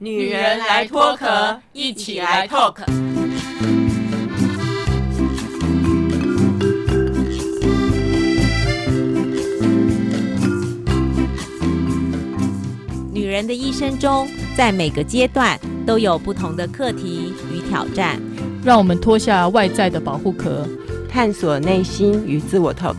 女人来脱壳，一起来 talk。女人的一生中，在每个阶段都有不同的课题与挑战。让我们脱下外在的保护壳，探索内心与自我 talk。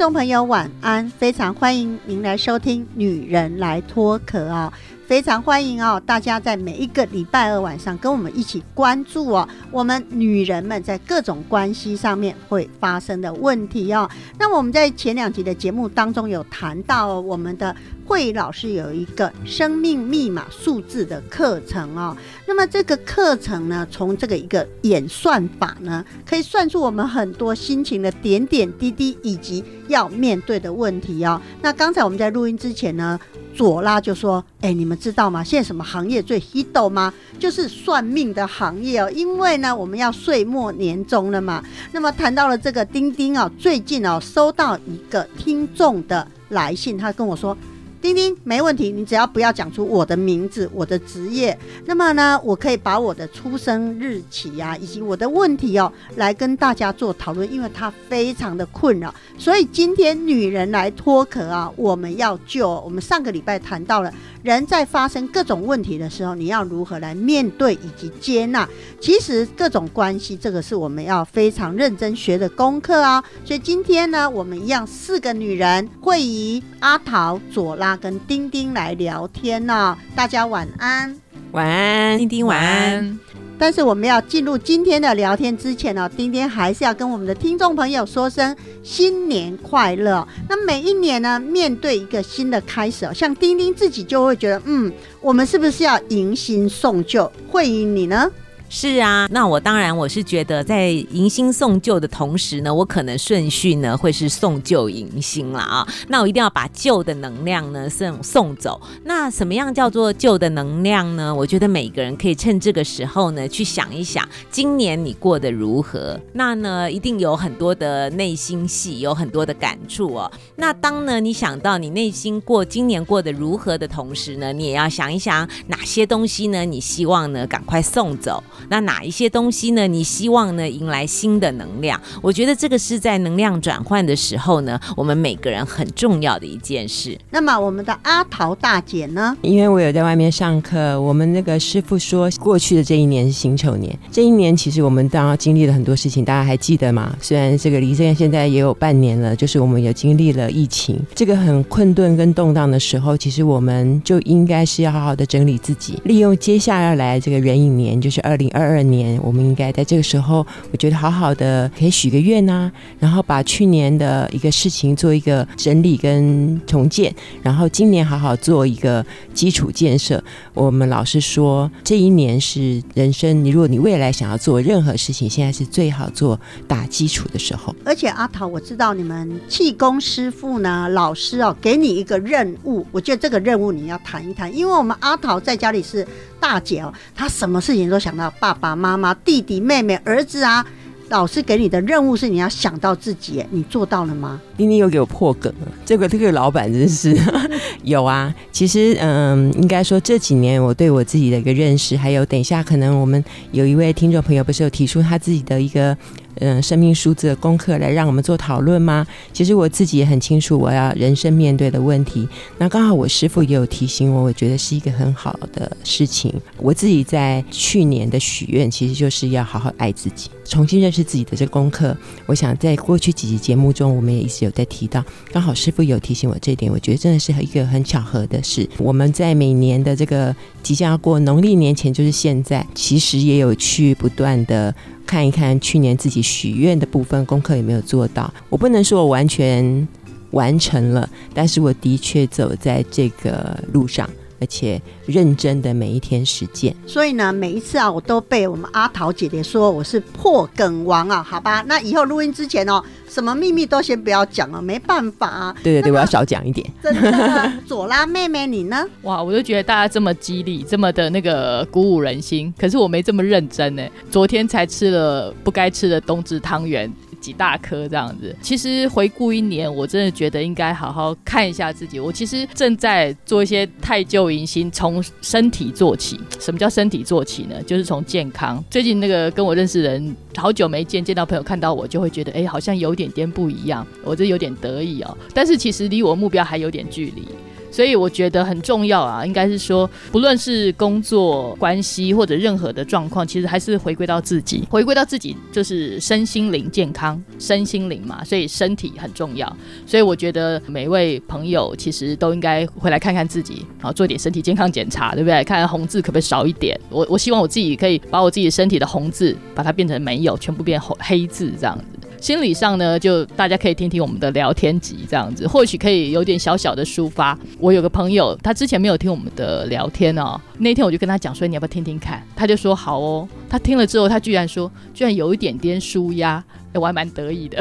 众朋友晚安，非常欢迎您来收听《女人来脱壳》啊、非常欢迎哦，大家在每一个礼拜二晚上跟我们一起关注哦，我们女人们在各种关系上面会发生的问题哦。那我们在前两集的节目当中有谈到我们的慧老师有一个生命密码数字的课程哦。那么这个课程呢，从这个一个演算法呢，可以算出我们很多心情的点点滴滴，以及要面对的问题哦。那刚才我们在录音之前呢，左拉就说：“哎、你们知道吗？现在什么行业最 hit 吗？就是算命的行业哦。因为呢，我们要岁末年终了嘛。那么谈到了这个钉钉啊，最近哦收到一个听众的来信，他跟我说。”丁丁，没问题，你只要不要讲出我的名字、我的职业，那么呢，我可以把我的出生日期呀、以及我的问题哦，来跟大家做讨论，因为他非常的困扰。所以今天女人来脱壳啊，我们要救。我们上个礼拜谈到了，人在发生各种问题的时候，你要如何来面对以及接纳。其实各种关系，这个是我们要非常认真学的功课啊。所以今天呢，我们一样四个女人，慧怡、阿桃、左拉跟丁丁来聊天呢、大家晚安。晚安，丁丁晚安。但是我们要进入今天的聊天之前呢、丁丁还是要跟我们的听众朋友说声新年快乐。那每一年呢，面对一个新的开始，像丁丁自己就会觉得，嗯，我们是不是要迎新送旧？会迎你呢？是啊，那我当然我是觉得，在迎新送旧的同时呢，我可能顺序呢会是送旧迎新了啊。那我一定要把旧的能量呢送送走。那什么样叫做旧的能量呢？我觉得每个人可以趁这个时候呢去想一想，今年你过得如何？那呢一定有很多的内心戏，有很多的感触哦。那当呢你想到你内心过今年过得如何的同时呢，你也要想一想哪些东西呢你希望呢赶快送走。那哪一些东西呢？你希望呢迎来新的能量？我觉得这个是在能量转换的时候呢，我们每个人很重要的一件事。那么我们的阿桃大姐呢？因为我有在外面上课，我们那个师傅说，过去的这一年是辛丑年，这一年其实我们当然经历了很多事情，大家还记得吗？虽然这个离这个现在也有半年了，就是我们也经历了疫情，这个很困顿跟动荡的时候，其实我们就应该是要好好的整理自己，利用接下来这个壬寅年，就是二零二二年，我们应该在这个时候，我觉得好好的可以许个愿呐、然后把去年的一个事情做一个整理跟重建，然后今年好好做一个基础建设。我们老师说，这一年是人生，你如果你未来想要做任何事情，现在是最好做打基础的时候。而且阿桃，我知道你们气功师傅呢，老师哦，给你一个任务，我觉得这个任务你要谈一谈，因为我们阿桃在家里是大姐哦，她什么事情都想到爸爸妈妈、弟弟妹妹、儿子啊。老师给你的任务是你要想到自己，你做到了吗？丁丁又给我破梗了，这个这个老板真是 有啊。其实嗯，应该说这几年我对我自己的一个认识，还有等一下可能我们有一位听众朋友不是有提出他自己的一个嗯生命数字的功课来让我们做讨论吗？其实我自己也很清楚我要人生面对的问题。那刚好我师傅也有提醒我，我觉得是一个很好的事情。我自己在去年的许愿，其实就是要好好爱自己，重新认识自己的这功课。我想在过去几集节目中，我们也一直有在提到，刚好师傅有提醒我这一点，我觉得真的是一个很巧合的事。我们在每年的这个即将要过农历年前，就是现在，其实也有去不断的。看一看去年自己许愿的部分功课有没有做到。我不能说我完全完成了，但是我的确走在这个路上，而且认真的每一天实践。所以呢，每一次啊，我都被我们阿桃姐姐说我是破梗王啊，好吧？那以后录音之前哦，什么秘密都先不要讲了，没办法啊。对对对，我要少讲一点。真的，左拉妹妹你呢？哇，我就觉得大家这么激励，这么的那个鼓舞人心，可是我没这么认真呢。昨天才吃了不该吃的冬至汤圆。几大颗这样子。其实回顾一年，我真的觉得应该好好看一下自己。我其实正在做一些太旧迎新，从身体做起。什么叫身体做起呢？就是从健康。最近那个跟我认识的人好久没见，见到朋友看到我就会觉得，哎，好像有点点不一样。我这有点得意哦，但是其实离我目标还有点距离。所以我觉得很重要啊，应该是说，不论是工作关系或者任何的状况，其实还是回归到自己，回归到自己就是身心灵健康，身心灵嘛，所以身体很重要。所以我觉得每一位朋友其实都应该回来看看自己，然后做点身体健康检查，对不对？看看红字可不可以少一点。我我希望我自己可以把我自己身体的红字，把它变成没有，全部变红黑字这样子。心理上呢，就大家可以听听我们的聊天集，这样子或许可以有点小小的抒发。我有个朋友，他之前没有听我们的聊天哦，那天我就跟他讲说，你要不要听听看？他就说好哦。他听了之后，他居然说，居然有一点点舒压，我还蛮得意的。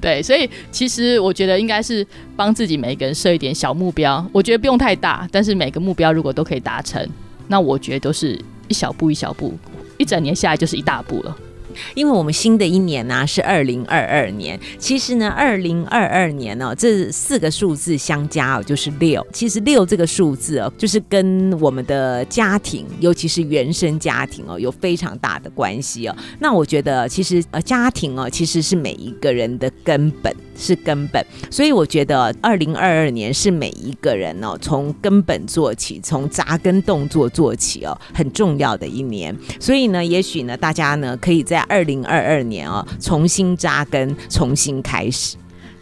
对，所以其实我觉得应该是帮自己每个人设一点小目标，我觉得不用太大，但是每个目标如果都可以达成，那我觉得都是一小步一小步，一整年下来就是一大步了。因为我们新的一年呢是二零二二年，其实呢，二零二二年呢这四个数字相加哦就是六。其实六这个数字哦，就是跟我们的家庭，尤其是原生家庭哦，有非常大的关系哦。那我觉得其实呃家庭哦，其实是每一个人的根本。是根本，所以我觉得二零二二年是每一个人哦，从根本做起，从扎根动作做起哦，很重要的一年。所以呢，也许呢，大家呢可以在二零二二年哦，重新扎根，重新开始。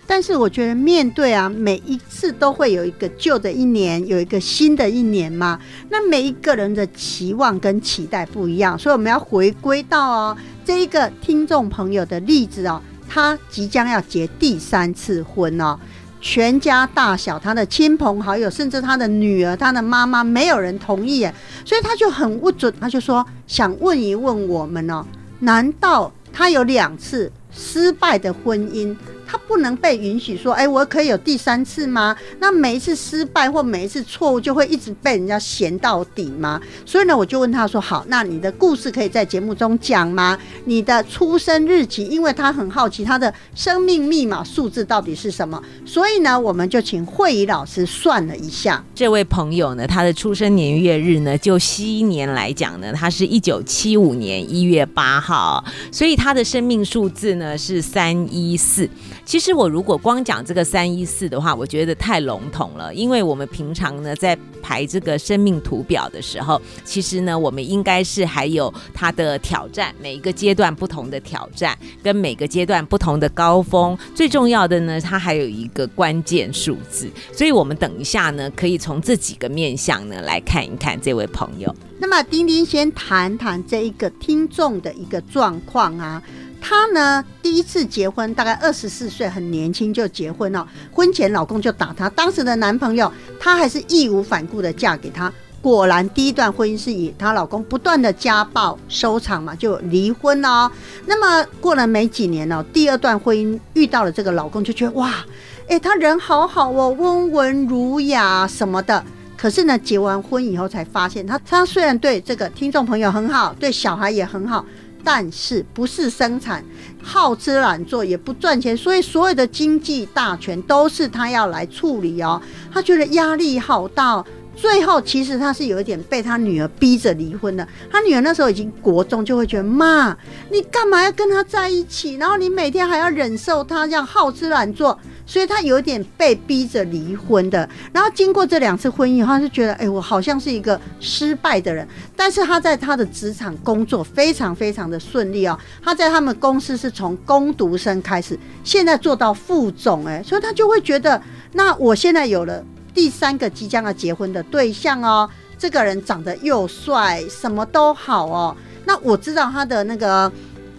但是我觉得面对啊，每一次都会有一个旧的一年，有一个新的一年嘛。那每一个人的期望跟期待不一样，所以我们要回归到哦，这一个听众朋友的例子哦。他即将要结第三次婚哦，全家大小，他的亲朋好友，甚至他的女儿、他的妈妈，没有人同意，所以他就很不准，他就说想问一问我们哦，难道他有两次失败的婚姻？他不能被允许说，哎，我可以有第三次吗？那每一次失败或每一次错误就会一直被人家嫌到底吗？所以呢，我就问他说，好，那你的故事可以在节目中讲吗？你的出生日期，因为他很好奇他的生命密码数字到底是什么，所以呢，我们就请慧仪老师算了一下，这位朋友呢，他的出生年月日呢，就西年来讲呢，他是一九七五年一月八号，所以他的生命数字呢是三一四。其实我如果光讲这个三一四的话，我觉得太笼统了。因为我们平常呢在排这个生命图表的时候，其实呢我们应该是还有它的挑战，每一个阶段不同的挑战，跟每个阶段不同的高峰。最重要的呢，它还有一个关键数字。所以我们等一下呢，可以从这几个面向呢来看一看这位朋友。那么丁丁先谈谈这一个听众的一个状况啊。她呢，第一次结婚大概二十四岁，很年轻就结婚了。婚前老公就打她，当时的男朋友她还是义无反顾的嫁给他。果然，第一段婚姻是以她老公不断的家暴收场嘛，就离婚了。那么过了没几年呢，第二段婚姻遇到了这个老公，就觉得哇，哎，他人好好哦，温文儒雅什么的。可是呢，结完婚以后才发现，他他虽然对这个听众朋友很好，对小孩也很好。但是不是生产，好吃懒做也不赚钱，所以所有的经济大权都是他要来处理哦。他觉得压力好大，最后其实他是有一点被他女儿逼着离婚的。他女儿那时候已经国中，就会觉得妈，你干嘛要跟他在一起？然后你每天还要忍受他这样好吃懒做。所以他有点被逼着离婚的，然后经过这两次婚姻，他就觉得，哎，我好像是一个失败的人。但是他在他的职场工作非常非常的顺利哦，他在他们公司是从工读生开始，现在做到副总，哎，所以他就会觉得，那我现在有了第三个即将要结婚的对象哦，这个人长得又帅，什么都好哦，那我知道他的那个。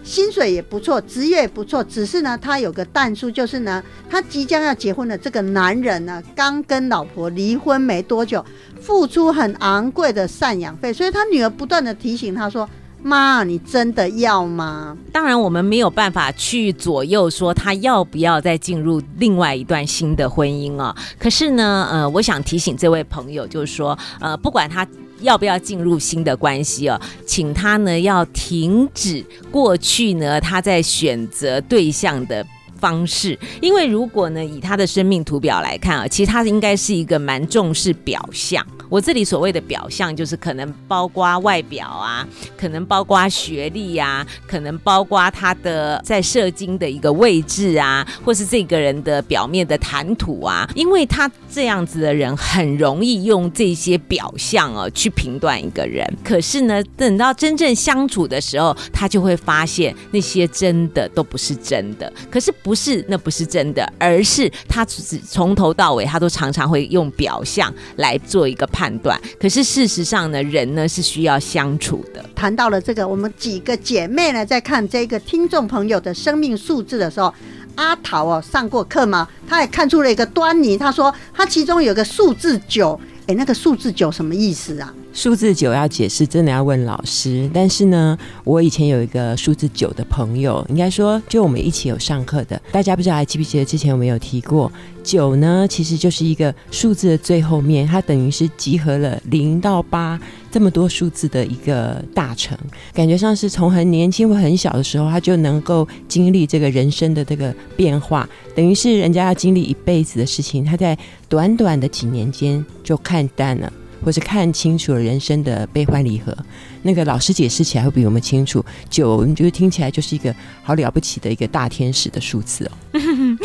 薪水也不错，职业也不错，只是呢，他有个淡数，就是呢，他即将要结婚的这个男人呢，刚跟老婆离婚没多久，付出很昂贵的赡养费，所以他女儿不断的提醒他说：“妈，你真的要吗？”当然，我们没有办法去左右说他要不要再进入另外一段新的婚姻啊。可是呢，呃，我想提醒这位朋友，就是说，呃，不管他。要不要进入新的关系哦，请他呢要停止过去呢他在选择对象的。方式，因为如果呢，以他的生命图表来看啊，其实他应该是一个蛮重视表象。我这里所谓的表象，就是可能包括外表啊，可能包括学历呀，可能包括他的在社经的一个位置啊，或是这个人的表面的谈吐啊。因为他这样子的人，很容易用这些表象哦去评断一个人。可是呢，等到真正相处的时候，他就会发现那些真的都不是真的。可是不。不是，那不是真的，而是他只从头到尾，他都常常会用表象来做一个判判断。可是事实上呢，人呢是需要相处的。谈到了这个，我们几个姐妹呢，在看这个听众朋友的生命数字的时候，阿桃哦上过课吗？她也看出了一个端倪。她说她其中有个数字九，诶，那个数字九什么意思啊？数字九要解释，真的要问老师。但是呢，我以前有一个数字九的朋友，应该说就我们一起有上课的，大家不知道还记不记得之前我们有提过，九呢其实就是一个数字的最后面，它等于是集合了零到八这么多数字的一个大成，感觉上是从很年轻或很小的时候，他就能够经历这个人生的这个变化，等于是人家要经历一辈子的事情，他在短短的几年间就看淡了。或是看清楚了人生的悲欢离合。那个老师解释起来会比我们清楚。九，你觉得听起来就是一个好了不起的一个大天使的数字哦。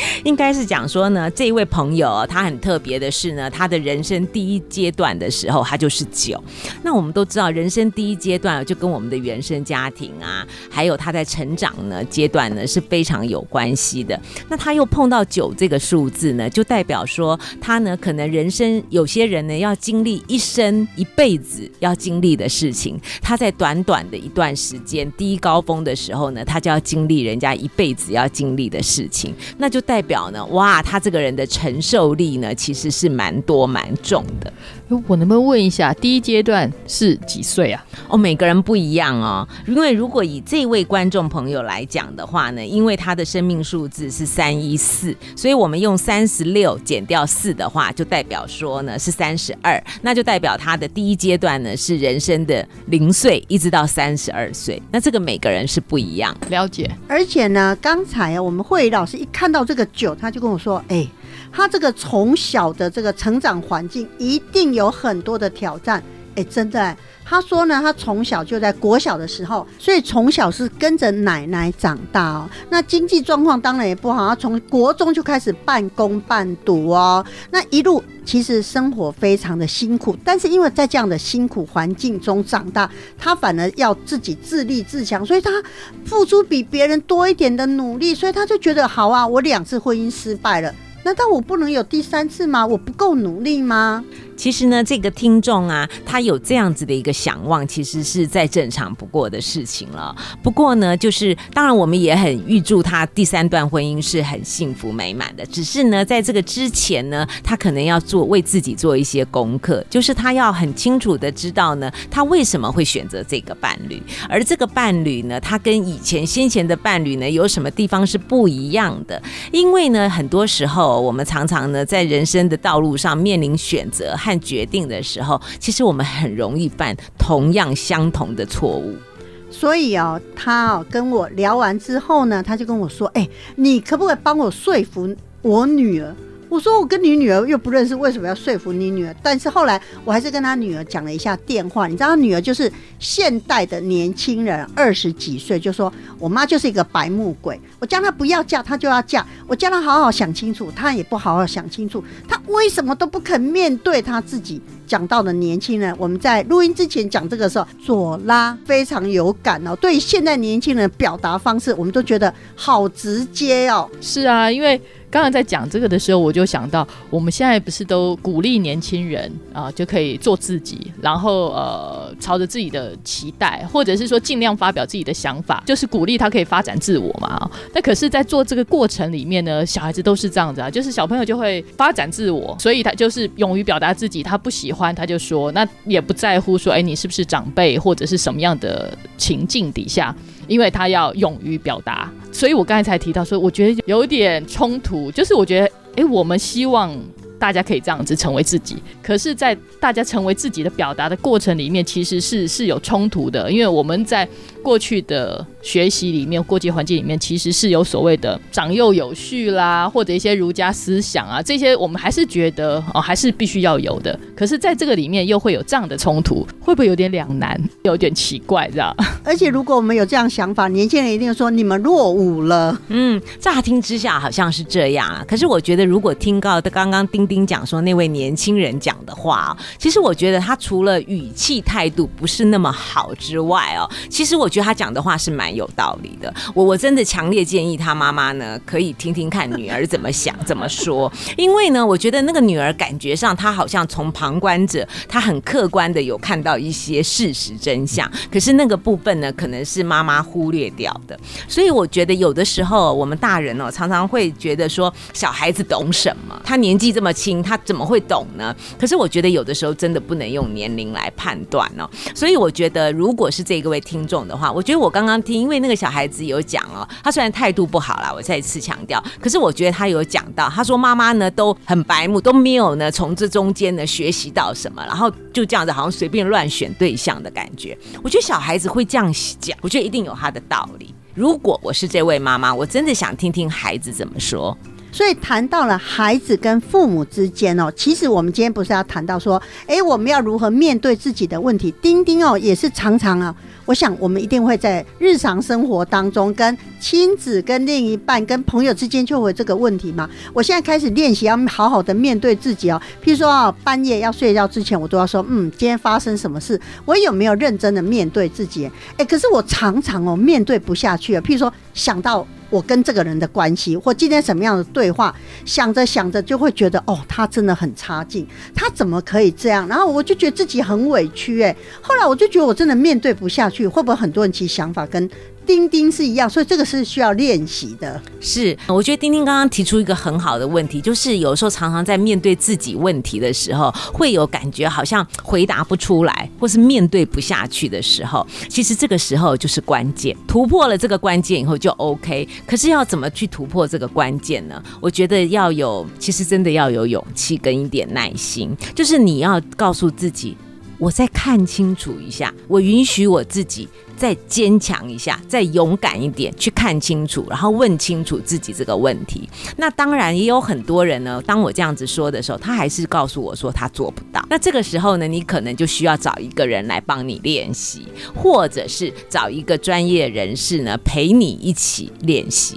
应该是讲说呢，这一位朋友他很特别的是呢，他的人生第一阶段的时候，他就是九。那我们都知道，人生第一阶段就跟我们的原生家庭啊，还有他在成长呢阶段呢是非常有关系的。那他又碰到九这个数字呢，就代表说他呢可能人生有些人呢要经历一生一辈子要经历的事情。他在短短的一段时间，第一高峰的时候呢，他就要经历人家一辈子要经历的事情，那就代表呢，哇，他这个人的承受力呢，其实是蛮多蛮重的。我能不能问一下，第一阶段是几岁啊？哦，每个人不一样哦。因为如果以这位观众朋友来讲的话呢，因为他的生命数字是三一四，所以我们用三十六减掉四的话，就代表说呢是三十二，那就代表他的第一阶段呢是人生的零岁一直到三十二岁。那这个每个人是不一样。了解。而且呢，刚才啊，我们慧老师一看到这个酒，他就跟我说，哎。他这个从小的这个成长环境一定有很多的挑战，哎，真的。他说呢，他从小就在国小的时候，所以从小是跟着奶奶长大哦。那经济状况当然也不好，他从国中就开始半工半读哦。那一路其实生活非常的辛苦，但是因为在这样的辛苦环境中长大，他反而要自己自立自强，所以他付出比别人多一点的努力，所以他就觉得好啊，我两次婚姻失败了。难道我不能有第三次吗？我不够努力吗？其实呢，这个听众啊，他有这样子的一个想望，其实是再正常不过的事情了。不过呢，就是当然我们也很预祝他第三段婚姻是很幸福美满的。只是呢，在这个之前呢，他可能要做为自己做一些功课，就是他要很清楚的知道呢，他为什么会选择这个伴侣，而这个伴侣呢，他跟以前先前的伴侣呢，有什么地方是不一样的？因为呢，很多时候我们常常呢，在人生的道路上面临选择。和决定的时候，其实我们很容易犯同样相同的错误。所以哦，他哦跟我聊完之后呢，他就跟我说：“哎，你可不可以帮我说服我女儿？”我说我跟你女儿又不认识，为什么要说服你女儿？但是后来我还是跟他女儿讲了一下电话。你知道他女儿就是现代的年轻人，二十几岁就说我妈就是一个白目鬼。我叫她不要嫁，她就要嫁；我叫她好好想清楚，她也不好好想清楚。她为什么都不肯面对她自己讲到的年轻人？我们在录音之前讲这个时候，左拉非常有感哦。对现在年轻人表达方式，我们都觉得好直接哦。是啊，因为。刚刚在讲这个的时候，我就想到，我们现在不是都鼓励年轻人啊，就可以做自己，然后呃，朝着自己的期待，或者是说尽量发表自己的想法，就是鼓励他可以发展自我嘛。那可是，在做这个过程里面呢，小孩子都是这样子啊，就是小朋友就会发展自我，所以他就是勇于表达自己，他不喜欢他就说，那也不在乎说，哎，你是不是长辈或者是什么样的情境底下。因为他要勇于表达，所以我刚才才提到说，我觉得有点冲突。就是我觉得，哎，我们希望大家可以这样子成为自己。可是，在大家成为自己的表达的过程里面，其实是是有冲突的，因为我们在过去的学习里面、过去环境里面，其实是有所谓的长幼有序啦，或者一些儒家思想啊，这些我们还是觉得哦，还是必须要有的。可是，在这个里面又会有这样的冲突，会不会有点两难，有点奇怪，这样？而且如果我们有这样想法，年轻人一定说你们落伍了。嗯，乍听之下好像是这样啊。可是我觉得，如果听到刚刚丁丁讲说那位年轻人讲的话，其实我觉得他除了语气态度不是那么好之外哦，其实我觉得他讲的话是蛮有道理的。我我真的强烈建议他妈妈呢，可以听听看女儿怎么想怎么说，因为呢，我觉得那个女儿感觉上她好像从旁观者，她很客观的有看到一些事实真相，可是那个部分呢，可能是妈妈忽略掉的。所以我觉得有的时候我们大人哦，常常会觉得说小孩子懂什么？他年纪这么轻，他怎么会懂呢？可是我觉得有的时候真的不能用年龄来判断哦。所以我觉得，如果是这个位听众的我觉得我刚刚听，因为那个小孩子有讲哦，他虽然态度不好啦，我再一次强调，可是我觉得他有讲到，他说妈妈呢都很白目，都没有呢从这中间呢学习到什么，然后就这样子好像随便乱选对象的感觉。我觉得小孩子会这样讲，我觉得一定有他的道理。如果我是这位妈妈，我真的想听听孩子怎么说。所以谈到了孩子跟父母之间哦，其实我们今天不是要谈到说，哎，我们要如何面对自己的问题？丁丁哦，也是常常啊，我想我们一定会在日常生活当中，跟亲子、跟另一半、跟朋友之间就会这个问题嘛。我现在开始练习要好好的面对自己哦。譬如说啊，半夜要睡觉之前，我都要说，嗯，今天发生什么事？我有没有认真的面对自己？哎，可是我常常哦面对不下去啊。譬如说想到。我跟这个人的关系，或今天什么样的对话，想着想着就会觉得，哦，他真的很差劲，他怎么可以这样？然后我就觉得自己很委屈，哎，后来我就觉得我真的面对不下去，会不会很多人其实想法跟？丁丁是一样，所以这个是需要练习的。是，我觉得丁丁刚刚提出一个很好的问题，就是有时候常常在面对自己问题的时候，会有感觉好像回答不出来，或是面对不下去的时候，其实这个时候就是关键。突破了这个关键以后就 OK。可是要怎么去突破这个关键呢？我觉得要有，其实真的要有勇气跟一点耐心，就是你要告诉自己，我再看清楚一下，我允许我自己。再坚强一下，再勇敢一点，去看清楚，然后问清楚自己这个问题。那当然也有很多人呢，当我这样子说的时候，他还是告诉我说他做不到。那这个时候呢，你可能就需要找一个人来帮你练习，或者是找一个专业人士呢陪你一起练习。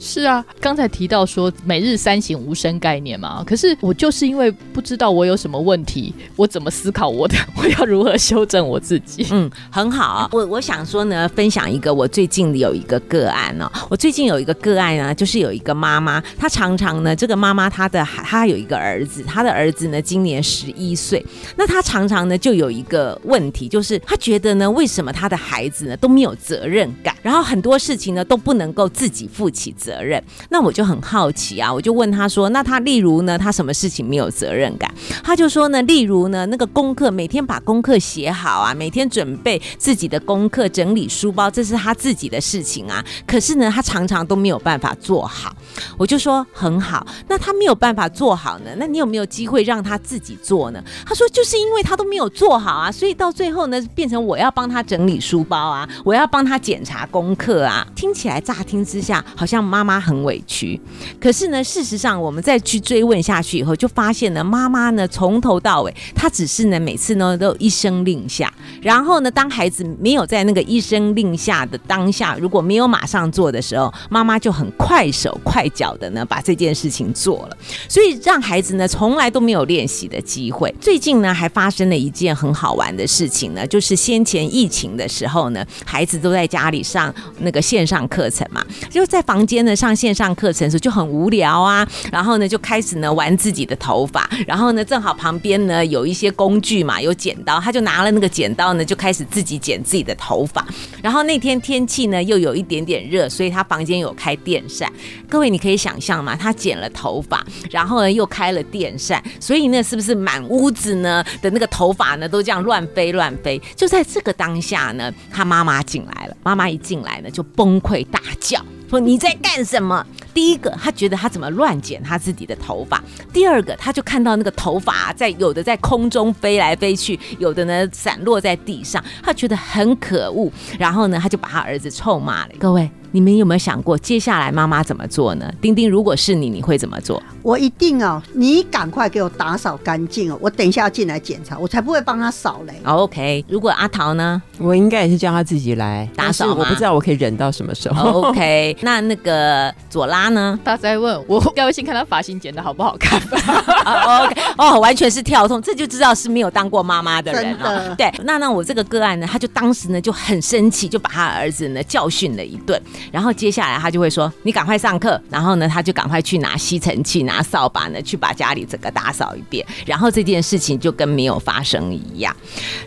是啊，刚才提到说每日三省吾身概念嘛，可是我就是因为不知道我有什么问题，我怎么思考我的，我要如何修正我自己？嗯，很好啊，我我想说呢，分享一个我最近有一个个案哦，我最近有一个个案呢，就是有一个妈妈，她常常呢，这个妈妈她的她有一个儿子，她的儿子呢今年十一岁，那她常常呢就有一个问题，就是她觉得呢，为什么她的孩子呢都没有责任感，然后很多事情呢都不能够自己负起责。责任，那我就很好奇啊，我就问他说：“那他例如呢，他什么事情没有责任感？”他就说呢：“例如呢，那个功课每天把功课写好啊，每天准备自己的功课，整理书包，这是他自己的事情啊。可是呢，他常常都没有办法做好。”我就说：“很好，那他没有办法做好呢？那你有没有机会让他自己做呢？”他说：“就是因为他都没有做好啊，所以到最后呢，变成我要帮他整理书包啊，我要帮他检查功课啊。听起来乍听之下好像妈。”妈妈很委屈，可是呢，事实上我们再去追问下去以后，就发现呢，妈妈呢从头到尾，她只是呢每次呢都一声令下，然后呢，当孩子没有在那个一声令下的当下，如果没有马上做的时候，妈妈就很快手快脚的呢把这件事情做了，所以让孩子呢从来都没有练习的机会。最近呢还发生了一件很好玩的事情呢，就是先前疫情的时候呢，孩子都在家里上那个线上课程嘛，就在房间呢。上线上课程时候就很无聊啊，然后呢就开始呢玩自己的头发，然后呢正好旁边呢有一些工具嘛，有剪刀，他就拿了那个剪刀呢就开始自己剪自己的头发。然后那天天气呢又有一点点热，所以他房间有开电扇。各位你可以想象嘛，他剪了头发，然后呢又开了电扇，所以呢是不是满屋子呢的那个头发呢都这样乱飞乱飞？就在这个当下呢，他妈妈进来了，妈妈一进来呢就崩溃大叫。说你在干什么？第一个，他觉得他怎么乱剪他自己的头发；第二个，他就看到那个头发在有的在空中飞来飞去，有的呢散落在地上，他觉得很可恶。然后呢，他就把他儿子臭骂了。各位。你们有没有想过，接下来妈妈怎么做呢？丁丁，如果是你，你会怎么做？我一定哦，你赶快给我打扫干净哦，我等一下要进来检查，我才不会帮他扫嘞。OK，如果阿桃呢？我应该也是叫他自己来打扫，我不知道我可以忍到什么时候。OK，那那个左拉呢？他在问 我要先看他发型剪的好不好看。OK，哦，完全是跳痛，这就知道是没有当过妈妈的人了。对，那那我这个个案呢，他就当时呢就很生气，就把他儿子呢教训了一顿。然后接下来他就会说：“你赶快上课。”然后呢，他就赶快去拿吸尘器、拿扫把呢，去把家里整个打扫一遍。然后这件事情就跟没有发生一样。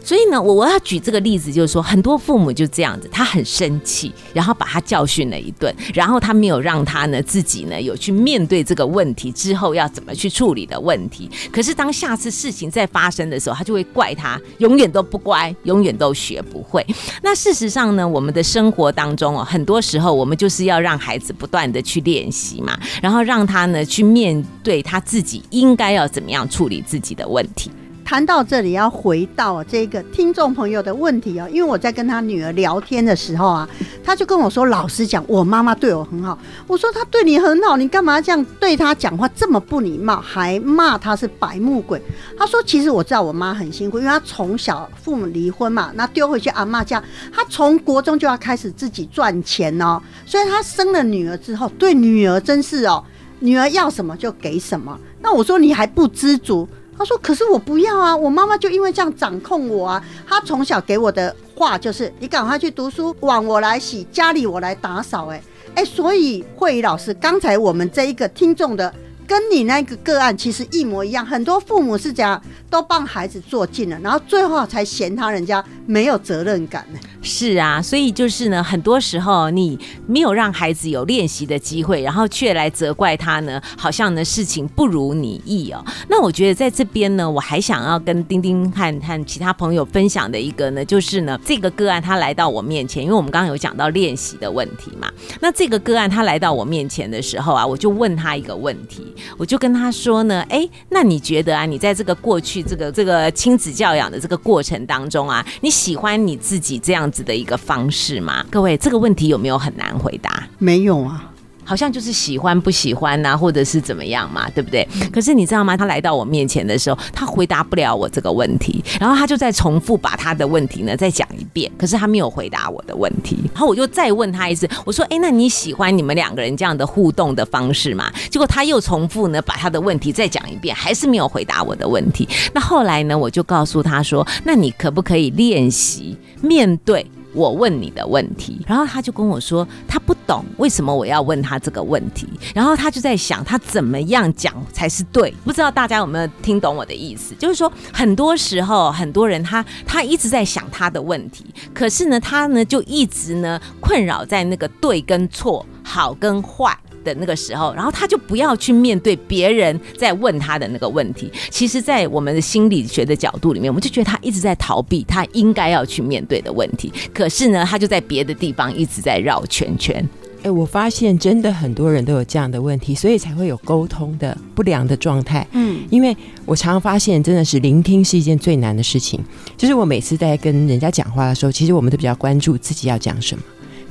所以呢，我我要举这个例子，就是说很多父母就这样子，他很生气，然后把他教训了一顿，然后他没有让他呢自己呢有去面对这个问题之后要怎么去处理的问题。可是当下次事情再发生的时候，他就会怪他永远都不乖，永远都学不会。那事实上呢，我们的生活当中哦，很。多时候，我们就是要让孩子不断的去练习嘛，然后让他呢去面对他自己应该要怎么样处理自己的问题。谈到这里，要回到这个听众朋友的问题哦，因为我在跟他女儿聊天的时候啊，他就跟我说：“老实讲，我妈妈对我很好。”我说：“她对你很好，你干嘛这样对她讲话这么不礼貌，还骂她是白目鬼？”他说：“其实我知道我妈很辛苦，因为她从小父母离婚嘛，那丢回去阿妈家，她从国中就要开始自己赚钱哦。所以她生了女儿之后，对女儿真是哦，女儿要什么就给什么。那我说你还不知足。”他说：“可是我不要啊，我妈妈就因为这样掌控我啊。她从小给我的话就是：你赶快去读书，碗我来洗，家里我来打扫。哎哎，所以慧仪老师，刚才我们这一个听众的。”跟你那个个案其实一模一样，很多父母是这样，都帮孩子做尽了，然后最后才嫌他人家没有责任感呢。是啊，所以就是呢，很多时候你没有让孩子有练习的机会，然后却来责怪他呢，好像呢事情不如你意哦。那我觉得在这边呢，我还想要跟丁丁和和其他朋友分享的一个呢，就是呢这个个案他来到我面前，因为我们刚刚有讲到练习的问题嘛。那这个个案他来到我面前的时候啊，我就问他一个问题。我就跟他说呢，哎，那你觉得啊，你在这个过去这个这个亲子教养的这个过程当中啊，你喜欢你自己这样子的一个方式吗？各位，这个问题有没有很难回答？没有啊。好像就是喜欢不喜欢呐，或者是怎么样嘛，对不对？可是你知道吗？他来到我面前的时候，他回答不了我这个问题，然后他就在重复把他的问题呢再讲一遍，可是他没有回答我的问题。然后我就再问他一次，我说：“哎，那你喜欢你们两个人这样的互动的方式吗？”结果他又重复呢把他的问题再讲一遍，还是没有回答我的问题。那后来呢，我就告诉他说：“那你可不可以练习面对？”我问你的问题，然后他就跟我说，他不懂为什么我要问他这个问题，然后他就在想他怎么样讲才是对，不知道大家有没有听懂我的意思？就是说，很多时候很多人他他一直在想他的问题，可是呢，他呢就一直呢困扰在那个对跟错、好跟坏。的那个时候，然后他就不要去面对别人在问他的那个问题。其实，在我们的心理学的角度里面，我们就觉得他一直在逃避他应该要去面对的问题。可是呢，他就在别的地方一直在绕圈圈。哎，我发现真的很多人都有这样的问题，所以才会有沟通的不良的状态。嗯，因为我常常发现，真的是聆听是一件最难的事情。就是我每次在跟人家讲话的时候，其实我们都比较关注自己要讲什么。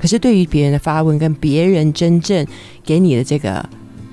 可是对于别人的发问跟别人真正给你的这个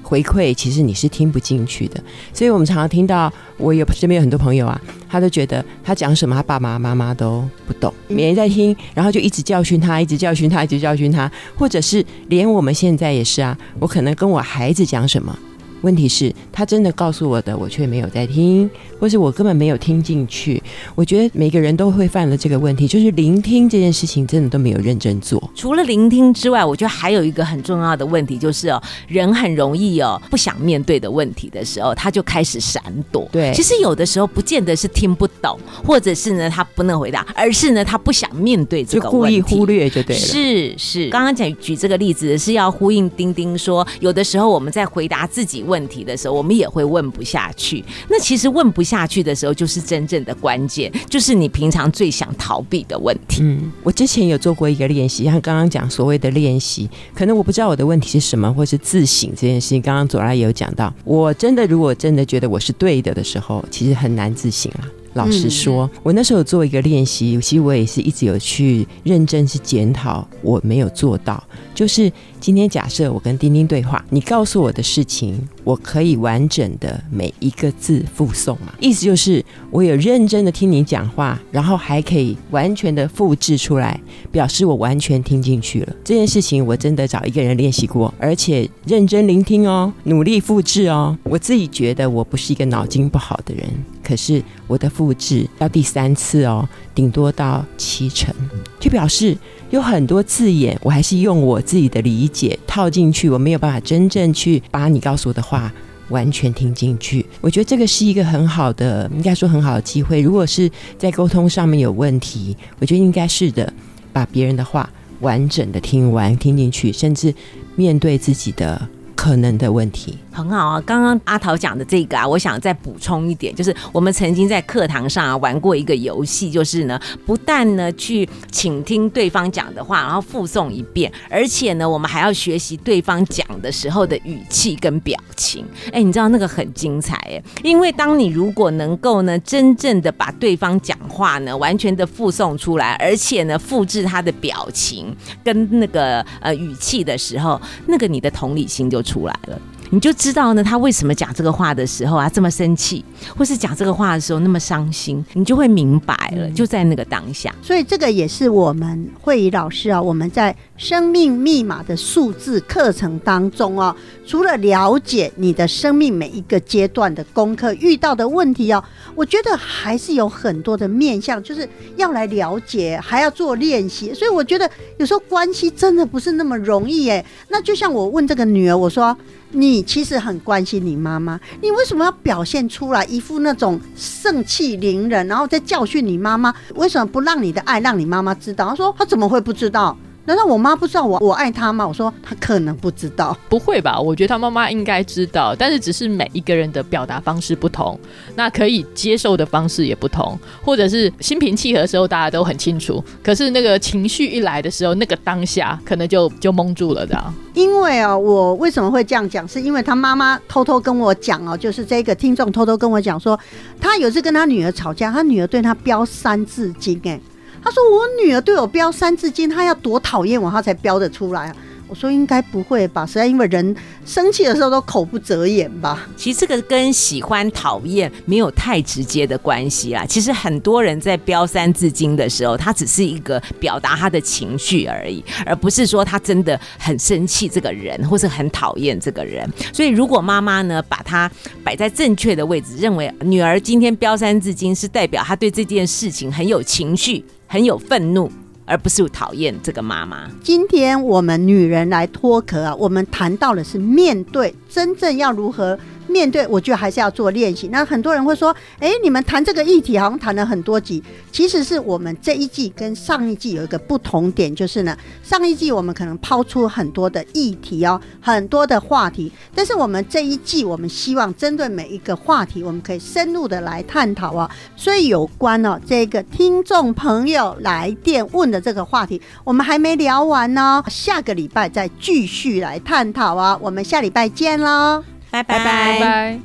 回馈，其实你是听不进去的。所以我们常常听到，我有身边有很多朋友啊，他都觉得他讲什么，他爸爸妈妈都不懂，没人在听，然后就一直教训他，一直教训他，一直教训他，或者是连我们现在也是啊，我可能跟我孩子讲什么。问题是，他真的告诉我的，我却没有在听，或是我根本没有听进去。我觉得每个人都会犯了这个问题，就是聆听这件事情真的都没有认真做。除了聆听之外，我觉得还有一个很重要的问题，就是哦，人很容易哦，不想面对的问题的时候，他就开始闪躲。对，其实有的时候不见得是听不懂，或者是呢他不能回答，而是呢他不想面对这个问题，故意忽略就对了。是是，刚刚讲举这个例子是要呼应丁丁说，有的时候我们在回答自己。问题的时候，我们也会问不下去。那其实问不下去的时候，就是真正的关键，就是你平常最想逃避的问题。嗯，我之前有做过一个练习，像刚刚讲所谓的练习，可能我不知道我的问题是什么，或是自省这件事情。刚刚左拉也有讲到，我真的如果真的觉得我是对的的时候，其实很难自省啊。老实说，我那时候有做一个练习，其实我也是一直有去认真去检讨，我没有做到。就是今天假设我跟丁丁对话，你告诉我的事情，我可以完整的每一个字复诵嘛？意思就是我有认真的听你讲话，然后还可以完全的复制出来，表示我完全听进去了。这件事情我真的找一个人练习过，而且认真聆听哦，努力复制哦。我自己觉得我不是一个脑筋不好的人。可是我的复制要第三次哦，顶多到七成，就表示有很多字眼，我还是用我自己的理解套进去，我没有办法真正去把你告诉我的话完全听进去。我觉得这个是一个很好的，应该说很好的机会。如果是在沟通上面有问题，我觉得应该是的，把别人的话完整的听完听进去，甚至面对自己的可能的问题。很好啊，刚刚阿桃讲的这个啊，我想再补充一点，就是我们曾经在课堂上啊玩过一个游戏，就是呢，不但呢去倾听对方讲的话，然后复诵一遍，而且呢，我们还要学习对方讲的时候的语气跟表情。哎，你知道那个很精彩哎，因为当你如果能够呢，真正的把对方讲话呢，完全的复诵出来，而且呢，复制他的表情跟那个呃语气的时候，那个你的同理心就出来了。你就知道呢，他为什么讲这个话的时候啊这么生气，或是讲这个话的时候那么伤心，你就会明白了，就在那个当下。所以这个也是我们会议老师啊，我们在生命密码的数字课程当中啊，除了了解你的生命每一个阶段的功课遇到的问题哦，我觉得还是有很多的面向，就是要来了解，还要做练习。所以我觉得有时候关系真的不是那么容易哎。那就像我问这个女儿，我说。你其实很关心你妈妈，你为什么要表现出来一副那种盛气凌人，然后在教训你妈妈？为什么不让你的爱让你妈妈知道？他说他怎么会不知道？难道我妈不知道我我爱她吗？我说她可能不知道，不会吧？我觉得她妈妈应该知道，但是只是每一个人的表达方式不同，那可以接受的方式也不同，或者是心平气和的时候大家都很清楚，可是那个情绪一来的时候，那个当下可能就就蒙住了的。因为啊，我为什么会这样讲？是因为他妈妈偷偷跟我讲哦，就是这个听众偷偷跟我讲说，他有次跟他女儿吵架，他女儿对他飙三字经，哎。他说：“我女儿对我标三字经，她要多讨厌我，她才标得出来啊。”我说：“应该不会吧？实在因为人生气的时候都口不择言吧。”其实这个跟喜欢讨厌没有太直接的关系啦。其实很多人在标三字经的时候，他只是一个表达他的情绪而已，而不是说他真的很生气这个人，或是很讨厌这个人。所以如果妈妈呢把他摆在正确的位置，认为女儿今天标三字经是代表她对这件事情很有情绪。很有愤怒，而不是讨厌这个妈妈。今天我们女人来脱壳啊，我们谈到的是面对真正要如何。面对，我觉得还是要做练习。那很多人会说：“哎，你们谈这个议题好像谈了很多集。”其实是我们这一季跟上一季有一个不同点，就是呢，上一季我们可能抛出很多的议题哦，很多的话题。但是我们这一季，我们希望针对每一个话题，我们可以深入的来探讨啊。所以有关哦这个听众朋友来电问的这个话题，我们还没聊完呢，下个礼拜再继续来探讨啊。我们下礼拜见喽。拜拜拜拜！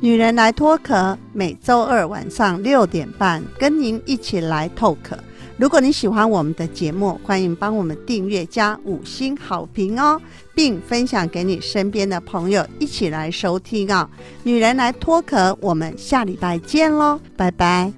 女人来脱壳，每周二晚上六点半跟您一起来透壳。如果你喜欢我们的节目，欢迎帮我们订阅加五星好评哦，并分享给你身边的朋友一起来收听啊！女人来脱壳，我们下礼拜见喽，拜拜。